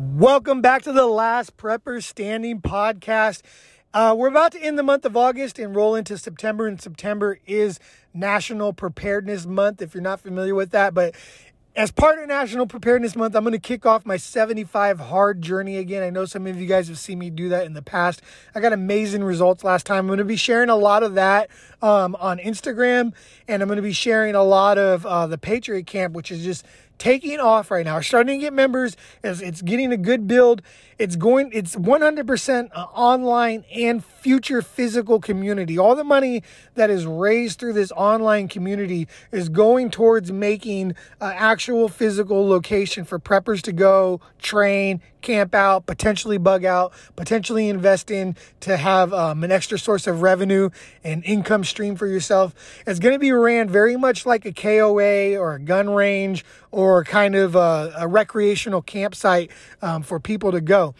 Welcome back to the Last Prepper Standing podcast. Uh, we're about to end the month of August and roll into September, and September is National Preparedness Month, if you're not familiar with that. But as part of National Preparedness Month, I'm going to kick off my 75 hard journey again. I know some of you guys have seen me do that in the past. I got amazing results last time. I'm going to be sharing a lot of that um, on Instagram, and I'm going to be sharing a lot of uh, the Patriot Camp, which is just taking off right now. We're starting to get members. It's, it's getting a good build. It's going. It's 100% uh, online and future physical community. All the money that is raised through this online community is going towards making an actual physical location for preppers to go train, camp out, potentially bug out, potentially invest in to have um, an extra source of revenue and income stream for yourself. It's going to be ran very much like a KOA or a gun range or kind of a, a recreational campsite um, for people to go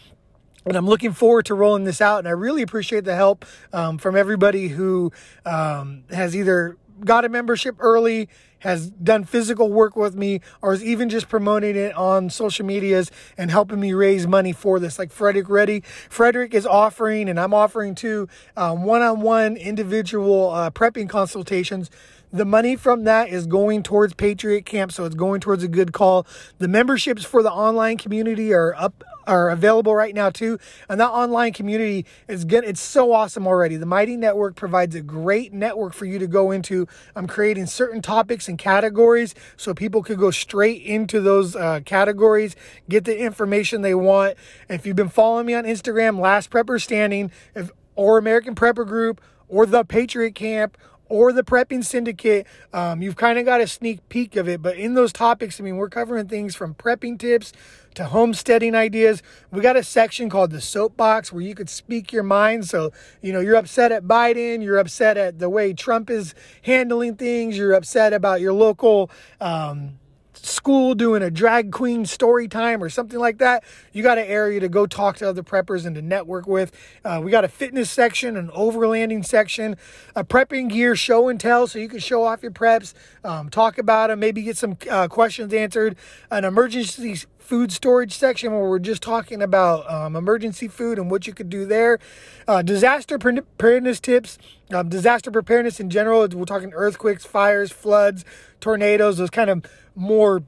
and I'm looking forward to rolling this out. And I really appreciate the help um, from everybody who um, has either got a membership early, has done physical work with me, or is even just promoting it on social medias and helping me raise money for this. Like Frederick Reddy, Frederick is offering, and I'm offering too, one on one individual uh, prepping consultations the money from that is going towards Patriot Camp, so it's going towards a good call. The memberships for the online community are up are available right now too. And that online community is good. It's so awesome already. The Mighty Network provides a great network for you to go into. I'm creating certain topics and categories so people could go straight into those uh, categories, get the information they want. If you've been following me on Instagram, Last Prepper Standing, if, or American Prepper Group, or the Patriot Camp, or the prepping syndicate um, you've kind of got a sneak peek of it but in those topics i mean we're covering things from prepping tips to homesteading ideas. We got a section called the soapbox where you could speak your mind. So you know you're upset at biden you're upset at the way trump is handling things you're upset about your local um, school doing a drag queen story time or something like that, you got an area to go talk to other preppers and to network with. Uh, we got a fitness section, an overlanding section, a prepping gear show and tell so you can show off your preps, um, talk about them, maybe get some uh, questions answered, an emergency food storage section where we're just talking about um, emergency food and what you could do there. Uh, disaster preparedness tips, um, disaster preparedness in general. We're talking earthquakes, fires, floods, tornadoes, those kind of more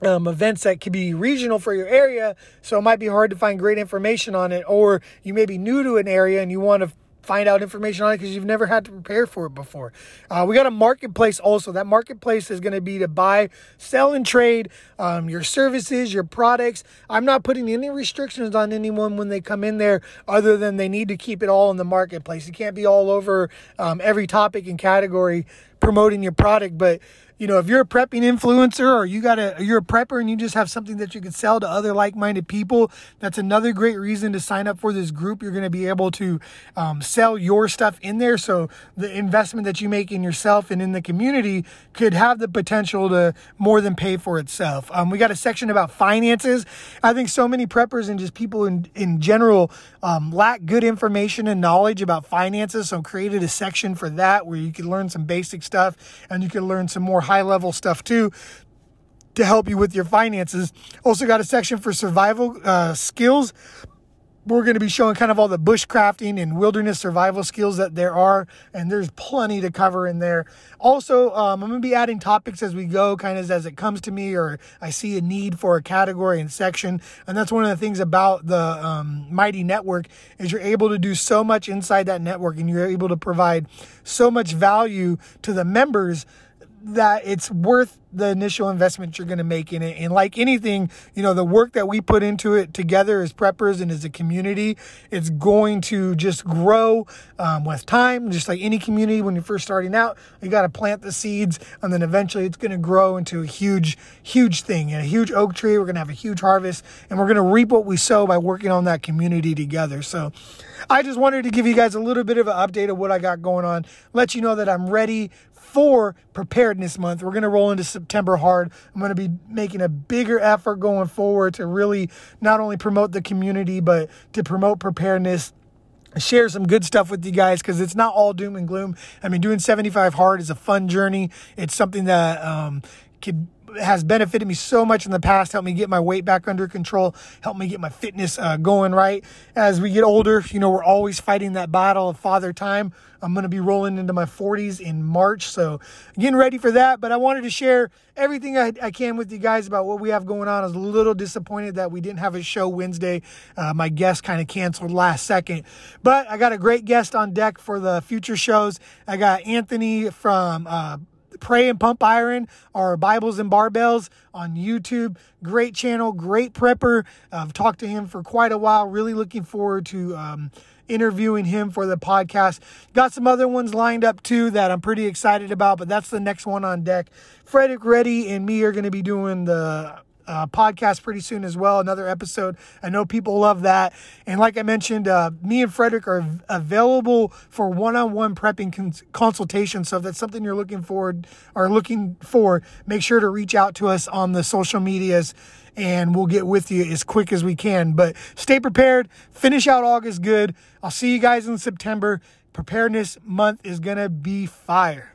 um, events that could be regional for your area. So it might be hard to find great information on it, or you may be new to an area and you want to find out information on it because you've never had to prepare for it before. Uh, we got a marketplace also. That marketplace is going to be to buy, sell, and trade um, your services, your products. I'm not putting any restrictions on anyone when they come in there other than they need to keep it all in the marketplace. You can't be all over um, every topic and category promoting your product, but you know, if you're a prepping influencer or you got a you're a prepper and you just have something that you can sell to other like-minded people, that's another great reason to sign up for this group. You're going to be able to um, sell your stuff in there, so the investment that you make in yourself and in the community could have the potential to more than pay for itself. Um, we got a section about finances. I think so many preppers and just people in in general um, lack good information and knowledge about finances. So created a section for that where you can learn some basic stuff and you can learn some more high level stuff too to help you with your finances. Also, got a section for survival uh, skills. We're going to be showing kind of all the bushcrafting and wilderness survival skills that there are, and there's plenty to cover in there. Also, um, I'm going to be adding topics as we go, kind of as it comes to me, or I see a need for a category and section. And that's one of the things about the um, Mighty Network is you're able to do so much inside that network, and you're able to provide so much value to the members that it's worth the initial investment you're going to make in it. And like anything, you know, the work that we put into it together as preppers and as a community, it's going to just grow um, with time. Just like any community, when you're first starting out, you got to plant the seeds, and then eventually it's going to grow into a huge, huge thing. And a huge oak tree, we're going to have a huge harvest, and we're going to reap what we sow by working on that community together. So, I just wanted to give you guys a little bit of an update of what I got going on, let you know that I'm ready for preparedness month. We're going to roll into September hard. I'm going to be making a bigger effort going forward to really not only promote the community, but to promote preparedness share some good stuff with you guys because it's not all doom and gloom. I mean, doing 75 hard is a fun journey. It's something that um, could has benefited me so much in the past, helped me get my weight back under control, helped me get my fitness uh, going right. As we get older, you know, we're always fighting that battle of father time. I'm going to be rolling into my 40s in March, so getting ready for that. But I wanted to share everything I, I can with you guys about what we have going on. I was a little disappointed that we didn't have a show Wednesday. Uh, my guest kind of canceled last second, but I got a great guest on deck for the future shows. I got Anthony from. Uh, Pray and Pump Iron our Bibles and Barbells on YouTube. Great channel, great prepper. I've talked to him for quite a while. Really looking forward to um, interviewing him for the podcast. Got some other ones lined up too that I'm pretty excited about, but that's the next one on deck. Frederick Reddy and me are going to be doing the uh, podcast pretty soon as well. Another episode. I know people love that. And like I mentioned, uh, me and Frederick are available for one-on-one prepping cons- consultation. So if that's something you're looking forward or looking for, make sure to reach out to us on the social medias and we'll get with you as quick as we can. But stay prepared. Finish out August good. I'll see you guys in September. Preparedness month is going to be fire.